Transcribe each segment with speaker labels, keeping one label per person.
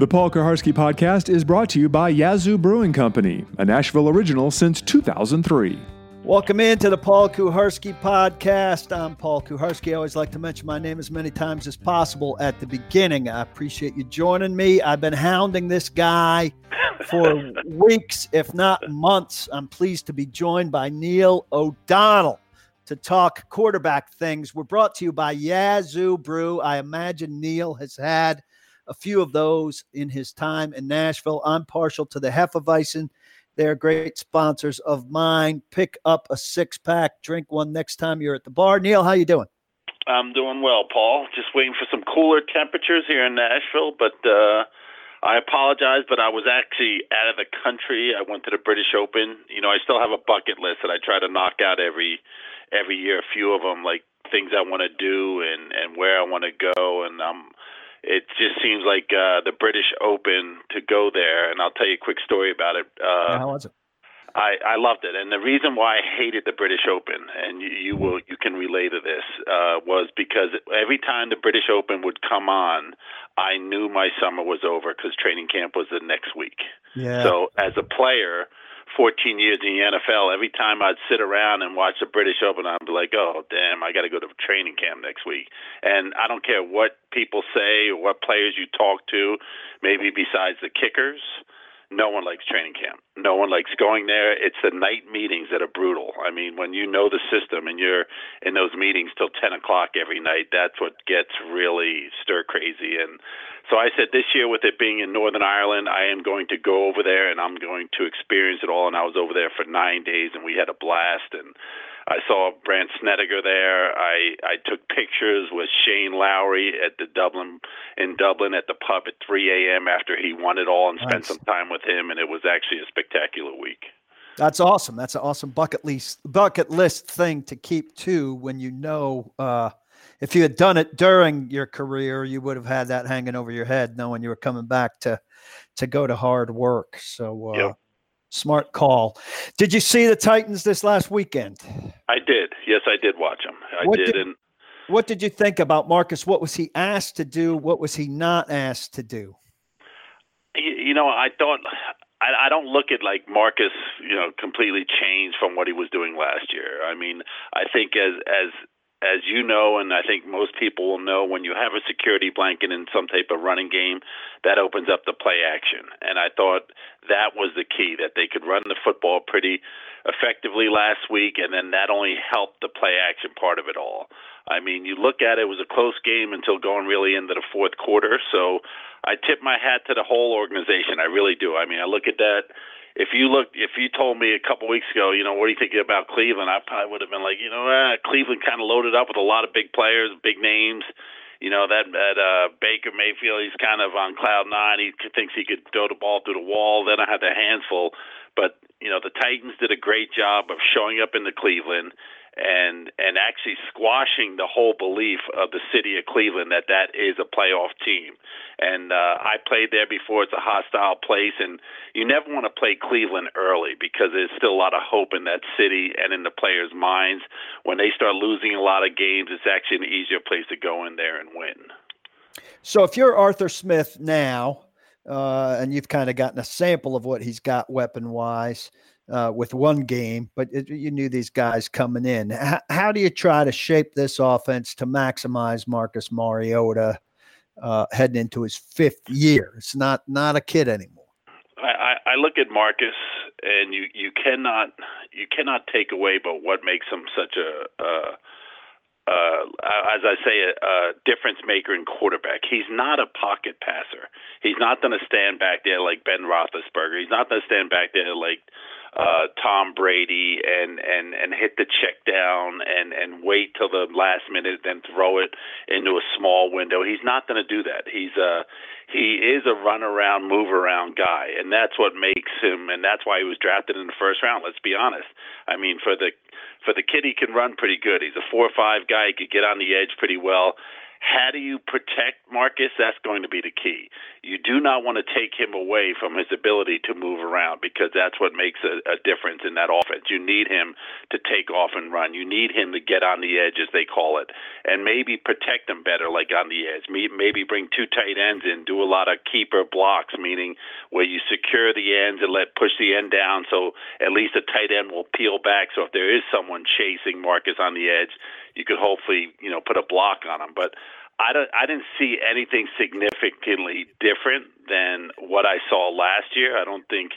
Speaker 1: The Paul Kuharsky podcast is brought to you by Yazoo Brewing Company, a Nashville original since 2003.
Speaker 2: Welcome into the Paul Kuharsky podcast. I'm Paul Kuharsky. I always like to mention my name as many times as possible at the beginning. I appreciate you joining me. I've been hounding this guy for weeks, if not months. I'm pleased to be joined by Neil O'Donnell to talk quarterback things. We're brought to you by Yazoo Brew. I imagine Neil has had a few of those in his time in Nashville. I'm partial to the Hefeweizen. They're great sponsors of mine. Pick up a six pack, drink one next time you're at the bar. Neil, how you doing?
Speaker 3: I'm doing well, Paul. Just waiting for some cooler temperatures here in Nashville, but uh, I apologize, but I was actually out of the country. I went to the British Open. You know, I still have a bucket list that I try to knock out every every year. A few of them, like things I want to do and and where I want to go, and I'm it just seems like uh, the British Open to go there, and I'll tell you a quick story about it.
Speaker 2: Uh, How was it?
Speaker 3: I, I loved it, and the reason why I hated the British Open, and you, you will you can relate to this, uh, was because every time the British Open would come on, I knew my summer was over because training camp was the next week.
Speaker 2: Yeah.
Speaker 3: So as a player, 14 years in the NFL, every time I'd sit around and watch the British Open, I'd be like, oh, damn, I got to go to training camp next week. And I don't care what people say or what players you talk to, maybe besides the kickers, no one likes training camp. No one likes going there. It's the night meetings that are brutal. I mean, when you know the system and you're in those meetings till 10 o'clock every night, that's what gets really stir crazy. And so I said this year, with it being in Northern Ireland, I am going to go over there and I'm going to experience it all. And I was over there for nine days and we had a blast. And I saw Brandt Snedeker there. I I took pictures with Shane Lowry at the Dublin in Dublin at the pub at 3 a.m. after he won it all, and nice. spent some time with him. And it was actually a spectacular week.
Speaker 2: That's awesome. That's an awesome bucket list bucket list thing to keep too. When you know, uh, if you had done it during your career, you would have had that hanging over your head, knowing you were coming back to to go to hard work. So, uh, yep. Smart call. Did you see the Titans this last weekend?
Speaker 3: I did. Yes, I did watch them. I
Speaker 2: what
Speaker 3: did,
Speaker 2: did and what did you think about Marcus? What was he asked to do? What was he not asked to do?
Speaker 3: You, you know, I thought I, I don't look at like Marcus, you know, completely changed from what he was doing last year. I mean, I think as as as you know, and I think most people will know, when you have a security blanket in some type of running game, that opens up the play action. And I thought that was the key that they could run the football pretty effectively last week, and then that only helped the play action part of it all. I mean, you look at it, it was a close game until going really into the fourth quarter. So I tip my hat to the whole organization. I really do. I mean, I look at that if you look, if you told me a couple weeks ago, you know, what do you think about Cleveland? I probably would have been like, you know, eh, Cleveland kind of loaded up with a lot of big players, big names. You know that that uh, Baker Mayfield, he's kind of on cloud nine. He thinks he could throw the ball through the wall. Then I had the hands full, but you know the Titans did a great job of showing up in the Cleveland and and actually squashing the whole belief of the city of Cleveland that that is a playoff team. And uh, I played there before. It's a hostile place, and you never want to play Cleveland early because there's still a lot of hope in that city and in the players' minds. When they start losing a lot of games, it's actually an easier place to go in there and win.
Speaker 2: So if you're Arthur Smith now, uh, and you've kind of gotten a sample of what he's got weapon wise uh, with one game, but it, you knew these guys coming in. H- how do you try to shape this offense to maximize Marcus Mariota uh, heading into his fifth year? It's not not a kid anymore.
Speaker 3: I, I look at Marcus, and you you cannot you cannot take away but what makes him such a. Uh, uh, as I say, a, a difference maker in quarterback. He's not a pocket passer. He's not going to stand back there like Ben Roethlisberger. He's not going to stand back there like uh, Tom Brady and and and hit the check down and and wait till the last minute then throw it into a small window. He's not going to do that. He's a he is a run around, move around guy, and that's what makes him. And that's why he was drafted in the first round. Let's be honest. I mean, for the for the kid, he can run pretty good. He's a four or five guy. He could get on the edge pretty well how do you protect Marcus? That's going to be the key. You do not want to take him away from his ability to move around because that's what makes a, a difference in that offense. You need him to take off and run. You need him to get on the edge, as they call it, and maybe protect him better, like on the edge. Maybe bring two tight ends in, do a lot of keeper blocks, meaning where you secure the ends and let push the end down, so at least a tight end will peel back. So if there is someone chasing Marcus on the edge, you could hopefully you know put a block on him. But I don't I didn't see anything significantly different than what I saw last year. I don't think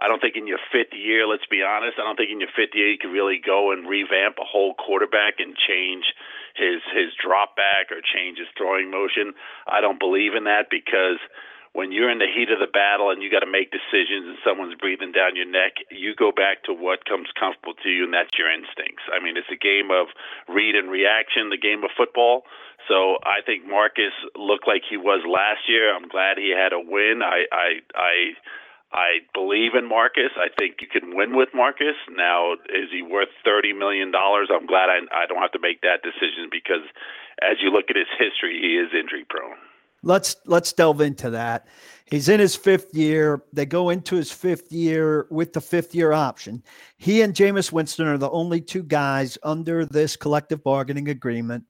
Speaker 3: I don't think in your fifth year, let's be honest, I don't think in your fifth year you can really go and revamp a whole quarterback and change his his drop back or change his throwing motion. I don't believe in that because when you're in the heat of the battle and you got to make decisions and someone's breathing down your neck, you go back to what comes comfortable to you, and that's your instincts. I mean, it's a game of read and reaction, the game of football. So I think Marcus looked like he was last year. I'm glad he had a win. I I I I believe in Marcus. I think you can win with Marcus. Now, is he worth thirty million dollars? I'm glad I I don't have to make that decision because as you look at his history, he is injury prone.
Speaker 2: Let's let's delve into that. He's in his fifth year. They go into his fifth year with the fifth year option. He and Jameis Winston are the only two guys under this collective bargaining agreement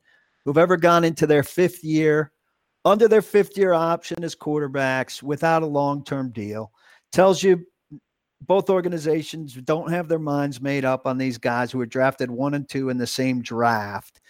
Speaker 2: who've ever gone into their fifth year under their fifth year option as quarterbacks without a long term deal. Tells you both organizations don't have their minds made up on these guys who were drafted one and two in the same draft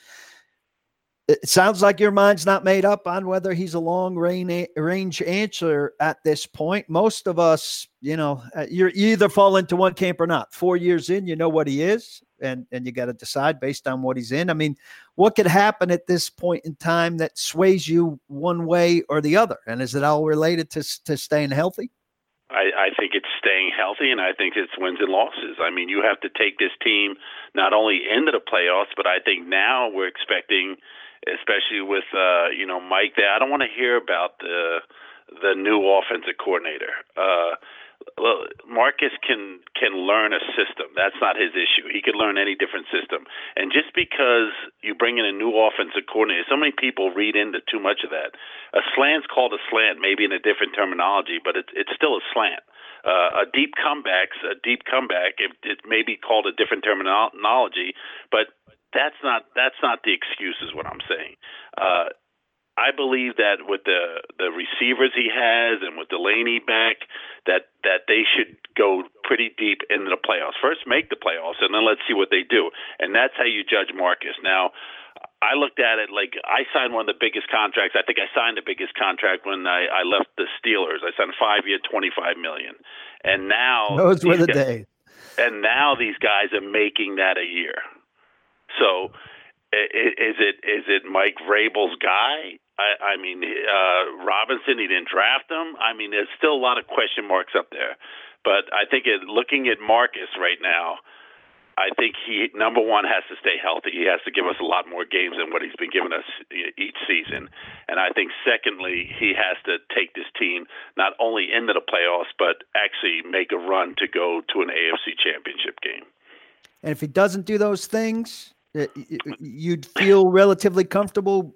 Speaker 2: it sounds like your mind's not made up on whether he's a long range answer at this point. Most of us, you know, uh, you either fall into one camp or not. Four years in, you know what he is, and and you got to decide based on what he's in. I mean, what could happen at this point in time that sways you one way or the other? And is it all related to to staying healthy?
Speaker 3: I, I think it's staying healthy, and I think it's wins and losses. I mean, you have to take this team not only into the playoffs, but I think now we're expecting especially with uh, you know Mike there. I don't want to hear about the the new offensive coordinator. Uh, well, Marcus can can learn a system. That's not his issue. He can learn any different system. And just because you bring in a new offensive coordinator, so many people read into too much of that. A slant's called a slant, maybe in a different terminology, but it's it's still a slant. Uh, a deep comeback, a deep comeback. It, it may be called a different terminology, but that's not that's not the excuse is what I'm saying. Uh, I believe that with the the receivers he has and with Delanie back, that that they should go pretty deep into the playoffs. First, make the playoffs, and then let's see what they do. And that's how you judge Marcus. Now, I looked at it like I signed one of the biggest contracts. I think I signed the biggest contract when I, I left the Steelers. I signed five year, twenty five million, and now
Speaker 2: those were the guys, days.
Speaker 3: And now these guys are making that a year. So is it is it Mike Vrabel's guy? I, I mean, uh, Robinson, he didn't draft him. I mean, there's still a lot of question marks up there. But I think it, looking at Marcus right now, I think he number one has to stay healthy. He has to give us a lot more games than what he's been giving us each season. And I think secondly, he has to take this team not only into the playoffs but actually make a run to go to an AFC Championship game.
Speaker 2: And if he doesn't do those things, you'd feel relatively comfortable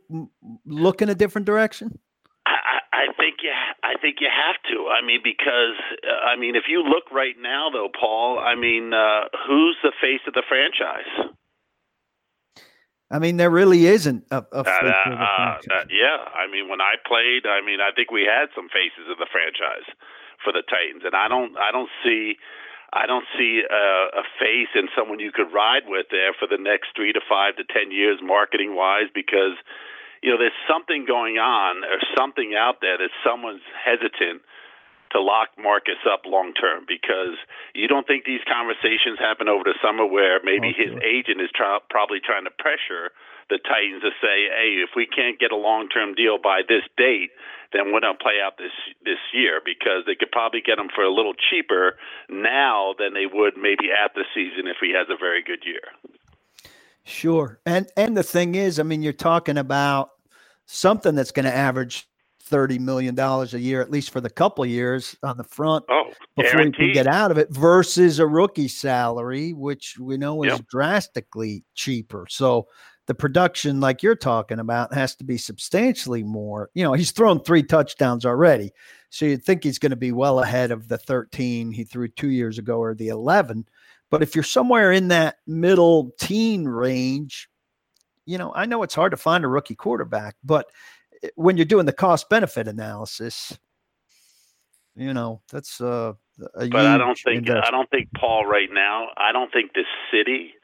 Speaker 2: looking a different direction?
Speaker 3: I, I think you. I think you have to. I mean, because uh, I mean, if you look right now, though, Paul. I mean, uh, who's the face of the franchise?
Speaker 2: I mean, there really isn't a, a face uh, of the
Speaker 3: uh, franchise. Uh, yeah, I mean, when I played, I mean, I think we had some faces of the franchise for the Titans, and I don't. I don't see. I don't see a, a face and someone you could ride with there for the next three to five to ten years, marketing wise, because you know there's something going on or something out there that someone's hesitant to lock Marcus up long term because you don't think these conversations happen over the summer where maybe okay. his agent is try, probably trying to pressure the Titans to say, hey, if we can't get a long term deal by this date, then we're going to play out this this year because they could probably get him for a little cheaper now than they would maybe at the season if he has a very good year.
Speaker 2: Sure, and and the thing is, I mean, you're talking about something that's going to average thirty million dollars a year, at least for the couple years on the front
Speaker 3: oh,
Speaker 2: before
Speaker 3: guaranteed.
Speaker 2: you can get out of it, versus a rookie salary, which we know is yep. drastically cheaper. So the production, like you're talking about, has to be substantially more. You know, he's thrown three touchdowns already. So you'd think he's going to be well ahead of the 13 he threw two years ago or the 11. But if you're somewhere in that middle teen range, you know, I know it's hard to find a rookie quarterback, but when you're doing the cost benefit analysis, you know, that's uh
Speaker 3: but I don't think investment. I don't think Paul right now. I don't think this city,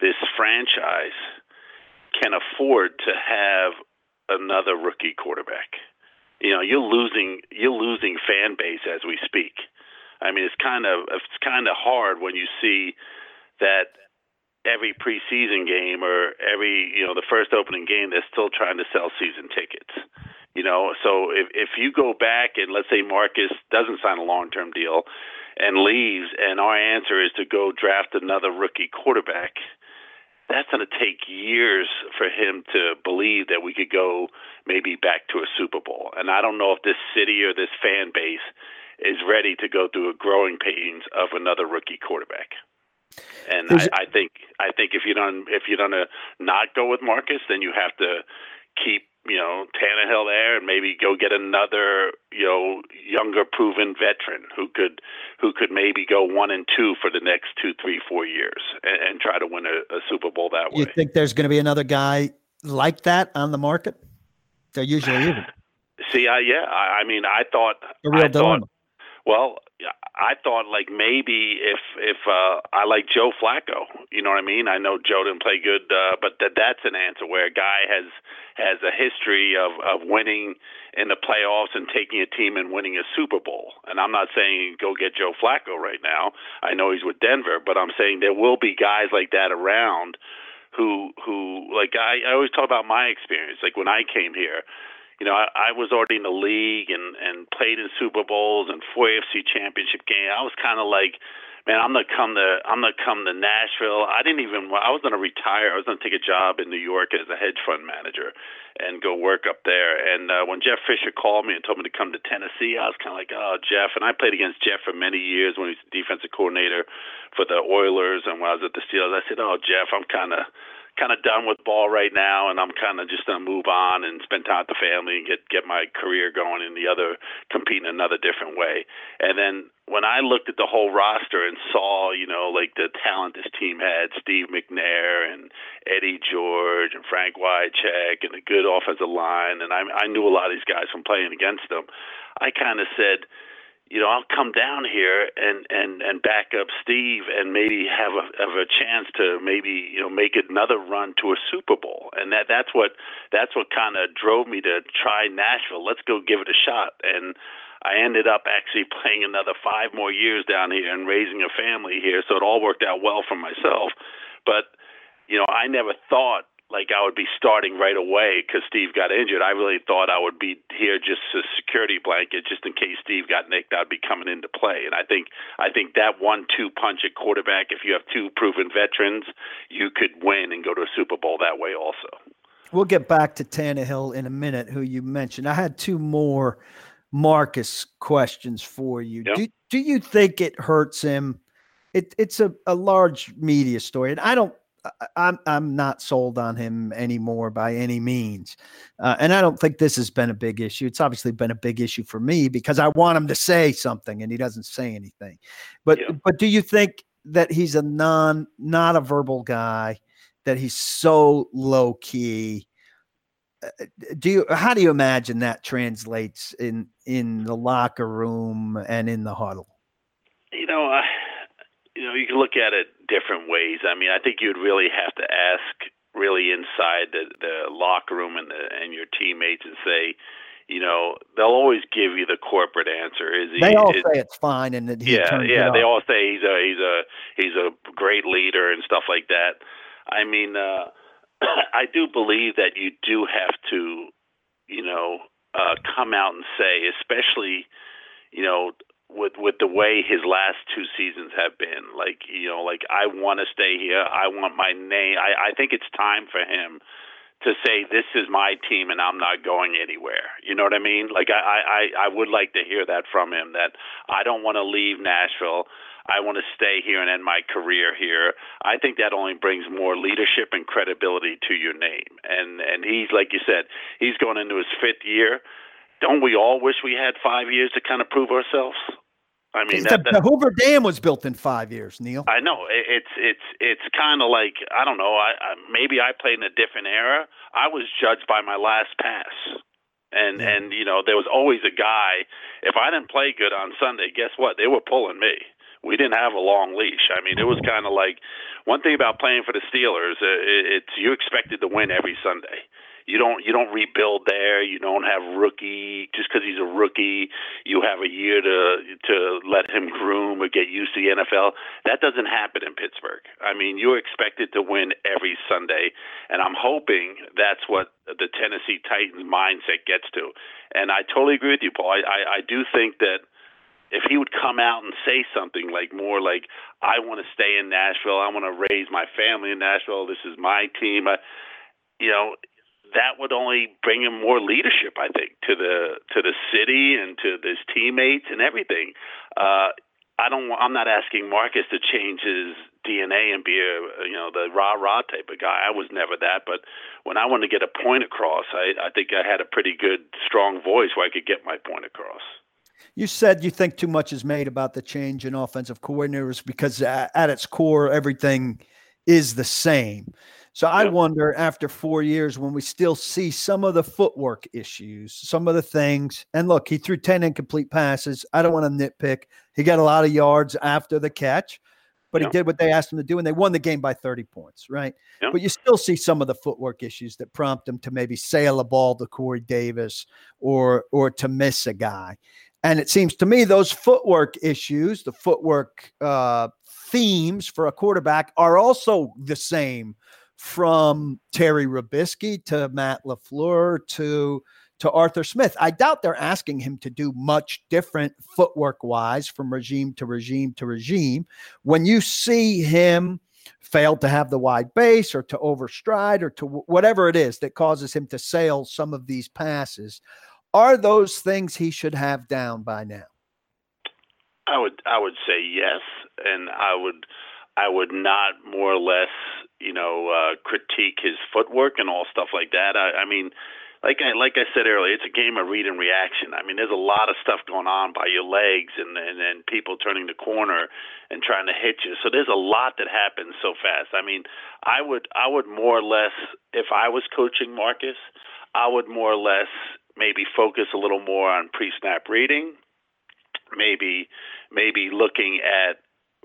Speaker 3: this franchise, can afford to have another rookie quarterback. You know, you're losing you're losing fan base as we speak. I mean, it's kind of it's kind of hard when you see that every preseason game or every you know the first opening game they're still trying to sell season tickets. You know, so if if you go back and let's say Marcus doesn't sign a long term deal and leaves, and our answer is to go draft another rookie quarterback, that's going to take years for him to believe that we could go maybe back to a Super Bowl. And I don't know if this city or this fan base is ready to go through a growing pains of another rookie quarterback. And I, I think I think if you don't if you don't uh, not go with Marcus, then you have to keep you know Tannehill there and maybe go get another you know younger proven veteran who could who could maybe go one and two for the next two three four years and, and try to win a, a, Super Bowl that way.
Speaker 2: You think there's going to be another guy like that on the market? There usually isn't.
Speaker 3: See, I, yeah, I, I mean, I thought
Speaker 2: a real
Speaker 3: I
Speaker 2: dilemma.
Speaker 3: Thought, well, I thought like maybe if if uh, I like Joe Flacco, you know what I mean. I know Joe didn't play good, uh, but that that's an answer where a guy has has a history of of winning in the playoffs and taking a team and winning a Super Bowl. And I'm not saying go get Joe Flacco right now. I know he's with Denver, but I'm saying there will be guys like that around who who like I, I always talk about my experience. Like when I came here, you know, I, I was already in the league and and played in Super Bowls and four AFC Championship games. I was kind of like, man, I'm gonna come to I'm gonna come to Nashville. I didn't even I was gonna retire. I was gonna take a job in New York as a hedge fund manager and go work up there. And uh, when Jeff Fisher called me and told me to come to Tennessee, I was kind of like, oh, Jeff. And I played against Jeff for many years when he was defensive coordinator for the Oilers and when I was at the Steelers. I said, oh, Jeff, I'm kind of kind of done with ball right now, and I'm kind of just gonna move on and spend time with the family and get get my career going in the other compete in another different way. And then when I looked at the whole roster and saw, you know, like the talent this team had, Steve McNair and Eddie George and Frank Wycheck and a good offensive line, and I, I knew a lot of these guys from playing against them. I kind of said you know, I'll come down here and and and back up Steve and maybe have a have a chance to maybe you know make another run to a Super Bowl. And that that's what that's what kind of drove me to try Nashville. Let's go give it a shot. And I ended up actually playing another five more years down here and raising a family here. So it all worked out well for myself. But you know, I never thought like I would be starting right away because Steve got injured. I really thought I would be here just a security blanket, just in case Steve got nicked. I'd be coming into play, and I think I think that one-two punch at quarterback. If you have two proven veterans, you could win and go to a Super Bowl that way also.
Speaker 2: We'll get back to Tannehill in a minute, who you mentioned. I had two more Marcus questions for you. Yep. Do, do you think it hurts him? It, it's a, a large media story, and I don't I'm I'm not sold on him anymore by any means, uh, and I don't think this has been a big issue. It's obviously been a big issue for me because I want him to say something and he doesn't say anything. But yeah. but do you think that he's a non not a verbal guy, that he's so low key? Uh, do you how do you imagine that translates in in the locker room and in the huddle?
Speaker 3: You know, uh, you know, you can look at it different ways. I mean, I think you'd really have to ask really inside the the locker room and the and your teammates and say, you know, they'll always give you the corporate answer. Is
Speaker 2: he, they all is, say it's fine, and that he
Speaker 3: yeah, yeah. They all say he's a he's a he's a great leader and stuff like that. I mean, uh, I do believe that you do have to, you know, uh, come out and say, especially, you know, with with the way his last two seasons have been. Like you know, like I want to stay here. I want my name. I I think it's time for him to say this is my team and I'm not going anywhere. You know what I mean? Like I I I would like to hear that from him that I don't want to leave Nashville. I want to stay here and end my career here. I think that only brings more leadership and credibility to your name. And and he's like you said, he's going into his fifth year. Don't we all wish we had five years to kind of prove ourselves? I mean,
Speaker 2: that, that, the Hoover Dam was built in five years, Neil.
Speaker 3: I know it's it's it's kind of like I don't know. I, I maybe I played in a different era. I was judged by my last pass, and yeah. and you know there was always a guy. If I didn't play good on Sunday, guess what? They were pulling me. We didn't have a long leash. I mean, it was kind of like one thing about playing for the Steelers. Uh, it's you expected to win every Sunday you don't you don't rebuild there. You don't have rookie just because he's a rookie. You have a year to to let him groom or get used to the NFL. That doesn't happen in Pittsburgh. I mean, you're expected to win every Sunday, and I'm hoping that's what the Tennessee Titans mindset gets to. And I totally agree with you, Paul. I I, I do think that if he would come out and say something like more like I want to stay in Nashville, I want to raise my family in Nashville, this is my team. I, you know, that would only bring him more leadership, I think, to the to the city and to his teammates and everything. Uh, I don't. I'm not asking Marcus to change his DNA and be a you know the rah rah type of guy. I was never that, but when I wanted to get a point across, I, I think I had a pretty good strong voice where I could get my point across.
Speaker 2: You said you think too much is made about the change in offensive coordinators because at its core everything is the same. So I wonder after four years when we still see some of the footwork issues, some of the things, and look, he threw 10 incomplete passes. I don't want to nitpick. He got a lot of yards after the catch, but he did what they asked him to do, and they won the game by 30 points, right? But you still see some of the footwork issues that prompt him to maybe sail a ball to Corey Davis or or to miss a guy. And it seems to me those footwork issues, the footwork uh, themes for a quarterback are also the same from Terry Robiskie to Matt LaFleur to to Arthur Smith. I doubt they're asking him to do much different footwork wise from regime to regime to regime. When you see him fail to have the wide base or to overstride or to whatever it is that causes him to sail some of these passes, are those things he should have down by now?
Speaker 3: I would I would say yes, and I would I would not more or less you know, uh, critique his footwork and all stuff like that. I, I mean, like I like I said earlier, it's a game of read and reaction. I mean, there's a lot of stuff going on by your legs and and, and people turning the corner and trying to hit you. So there's a lot that happens so fast. I mean, I would I would more or less if I was coaching Marcus, I would more or less maybe focus a little more on pre-snap reading, maybe maybe looking at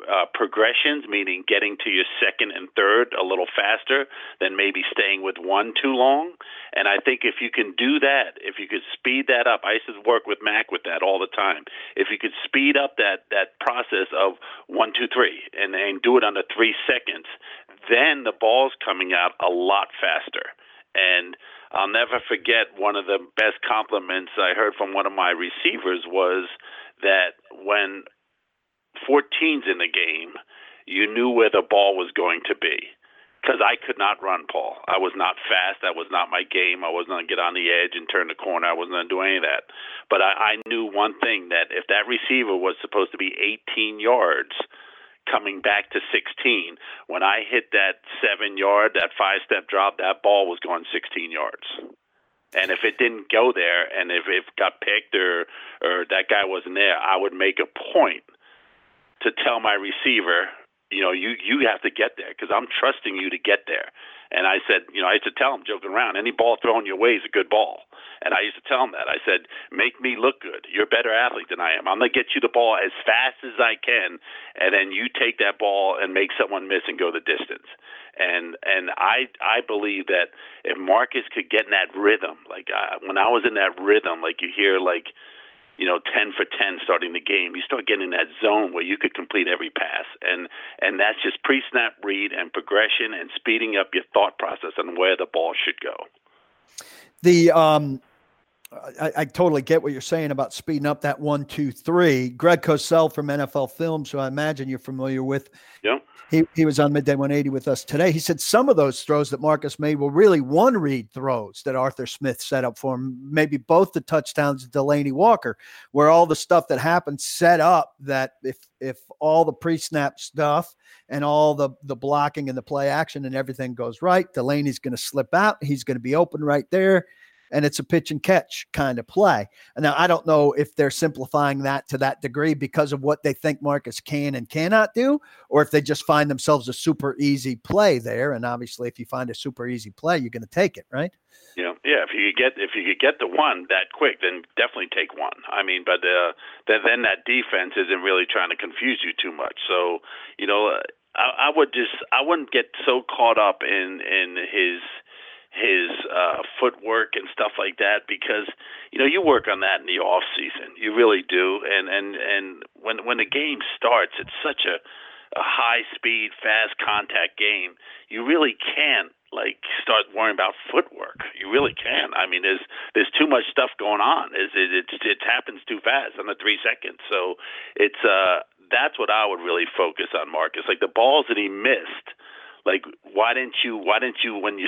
Speaker 3: uh, progressions, meaning getting to your second and third a little faster than maybe staying with one too long. And I think if you can do that, if you could speed that up, I used to work with Mac with that all the time. If you could speed up that that process of one, two, three, and and do it under three seconds, then the ball's coming out a lot faster. And I'll never forget one of the best compliments I heard from one of my receivers was that when 14s in the game, you knew where the ball was going to be. Because I could not run, Paul. I was not fast. That was not my game. I wasn't going to get on the edge and turn the corner. I wasn't going to do any of that. But I, I knew one thing that if that receiver was supposed to be 18 yards coming back to 16, when I hit that seven yard, that five step drop, that ball was going 16 yards. And if it didn't go there, and if it got picked or or that guy wasn't there, I would make a point to tell my receiver, you know, you you have to get there because I'm trusting you to get there. And I said, you know, I used to tell him, joking around, any ball thrown your way is a good ball. And I used to tell him that. I said, make me look good. You're a better athlete than I am. I'm to get you the ball as fast as I can, and then you take that ball and make someone miss and go the distance. And and I I believe that if Marcus could get in that rhythm, like uh, when I was in that rhythm, like you hear like you know, 10 for 10 starting the game. You start getting in that zone where you could complete every pass. And and that's just pre-snap read and progression and speeding up your thought process on where the ball should go.
Speaker 2: The um I, I, totally get what you're saying about speeding up that one, two, three. Greg Cosell from NFL Films, who I imagine you're familiar with.
Speaker 3: Yeah.
Speaker 2: He, he was on Midday 180 with us today. He said some of those throws that Marcus made were really one read throws that Arthur Smith set up for him. Maybe both the touchdowns to Delanie Walker, where all the stuff that happened set up that if if all the pre-snap stuff and all the the blocking and the play action and everything goes right, Delanie's going to slip out. He's going to be open right there and it's a pitch and catch kind of play. And now, I don't know if they're simplifying that to that degree because of what they think Marcus can and cannot do, or if they just find themselves a super easy play there. And obviously, if you find a super easy play, you're going to take it, right?
Speaker 3: Yeah, yeah. If you could get if you could get the one that quick, then definitely take one. I mean, but uh, then then that defense isn't really trying to confuse you too much. So you know, uh, I, I would just I wouldn't get so caught up in in his his uh, footwork and stuff like that because you know you work on that in the off season. You really do. And and and when when the game starts it's such a a high speed fast contact game. You really can't like start worrying about footwork. You really can't. i mean there's there's too much stuff going on. Is it it, it happens too fast the 3 seconds. So it's uh that's what i would really focus on marcus. Like the balls that he missed like why didn't you why didn't you when you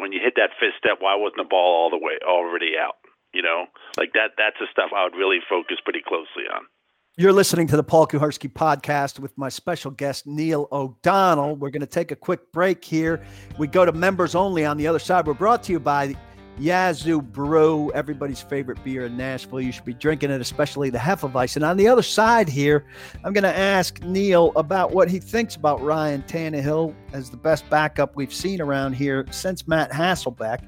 Speaker 3: when you hit that fifth step why wasn't the ball all the way already out you know like that that's the stuff i would really focus pretty closely on
Speaker 2: you're listening to the Paul Kuharsky podcast with my special guest, Neil O'Donnell. We're going to take a quick break here. We go to members only on the other side. We're brought to you by Yazoo Brew, everybody's favorite beer in Nashville. You should be drinking it, especially the Hefeweizen. And on the other side here, I'm going to ask Neil about what he thinks about Ryan Tannehill as the best backup we've seen around here since Matt Hasselbeck,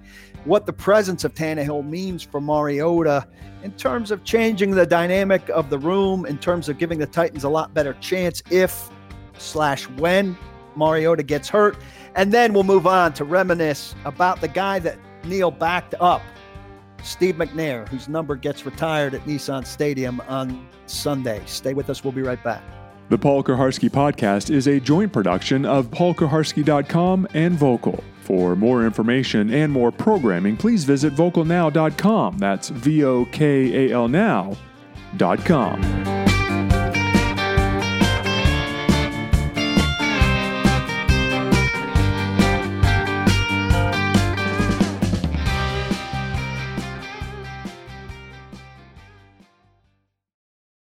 Speaker 2: what the presence of Tannehill means for Mariota in terms of changing the dynamic of the room, in terms of giving the Titans a lot better chance if slash when Mariota gets hurt. And then we'll move on to reminisce about the guy that Neil backed up Steve McNair, whose number gets retired at Nissan Stadium on Sunday. Stay with us. We'll be right back.
Speaker 1: The Paul Kuharsky podcast is a joint production of paulkuharsky.com and Vokal. For more information and more programming, please visit vokalnow.com. That's V O K A L now.com.